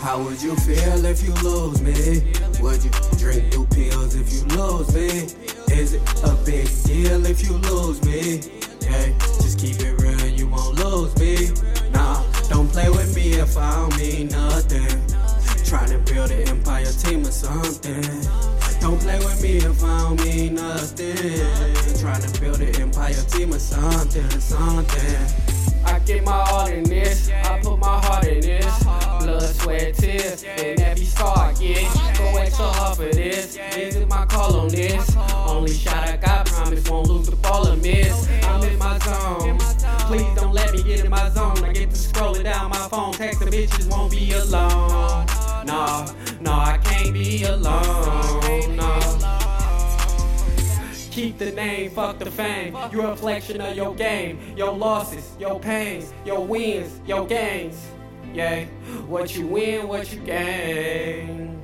How would you feel if you lose me? Would you drink new pills if you lose me? Is it a big deal if you lose me? Hey, just keep it real, you won't lose me. Nah, don't play with me if I don't mean nothing. Trying to build an empire team or something. Don't play with me if I don't mean nothing. Trying to build an empire team or something, something. Get my all in this, I put my heart in this. Blood, sweat, tears, and every scar I get. Go extra hard for this, this is my call on this. Only shot I got, promise won't lose the ball or miss. I'm in my zone, please don't let me get in my zone. I get to scrolling down my phone, text the bitches, won't be alone. Nah, nah, I can't be alone, nah. Keep the name, fuck the fame. You a reflection of your game, your losses, your pains, your wins, your gains. Yeah, what you win, what you gain.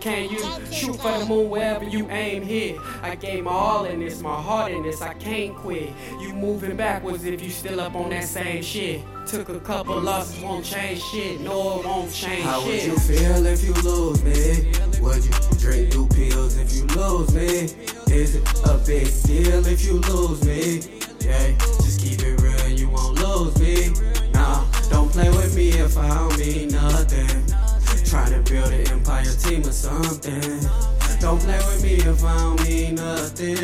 Can you shoot for the moon wherever you aim hit? I gave my all in this, my heart in this, I can't quit. You moving backwards if you still up on that same shit. Took a couple losses, won't change shit. No, it won't change How would you feel if you lose me? If I don't mean nothing. Trying to build an empire team or something. Don't play with me if I don't mean nothing.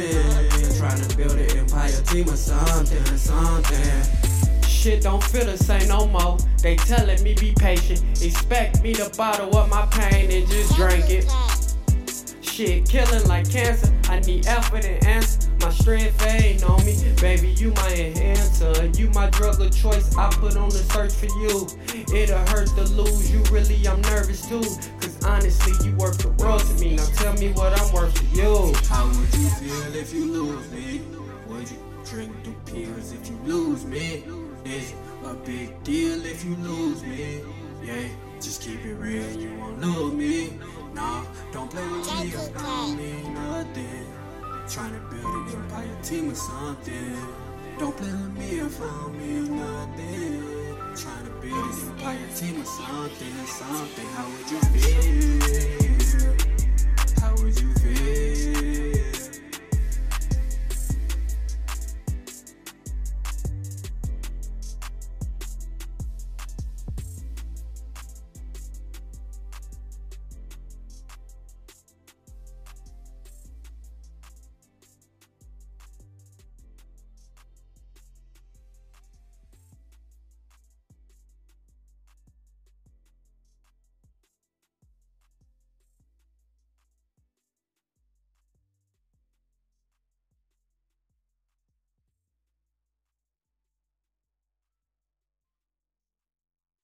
Trying to build an empire team or something, something. Shit don't feel the same no more. They telling me be patient. Expect me to bottle up my pain and just drink it. Shit killing like cancer. I need effort and answer. My strength ain't on me. Baby, you my enhancer. You my drug of choice. I put on the search for you. It'll hurt to lose you. Really, I'm nervous too. Cause honestly, you worth the world to me. Now tell me what I'm worth to you. How would you feel if you lose me? Would you drink the pills if you lose me? Is it a big deal if you lose me? Yeah, just keep it real, you won't lose me. Nah, don't play with me if I don't mean nothing. Trying to build an empire team or something. Don't play with me if I don't mean nothing. Trying to build an empire team or something, something. How would you feel? How would you feel?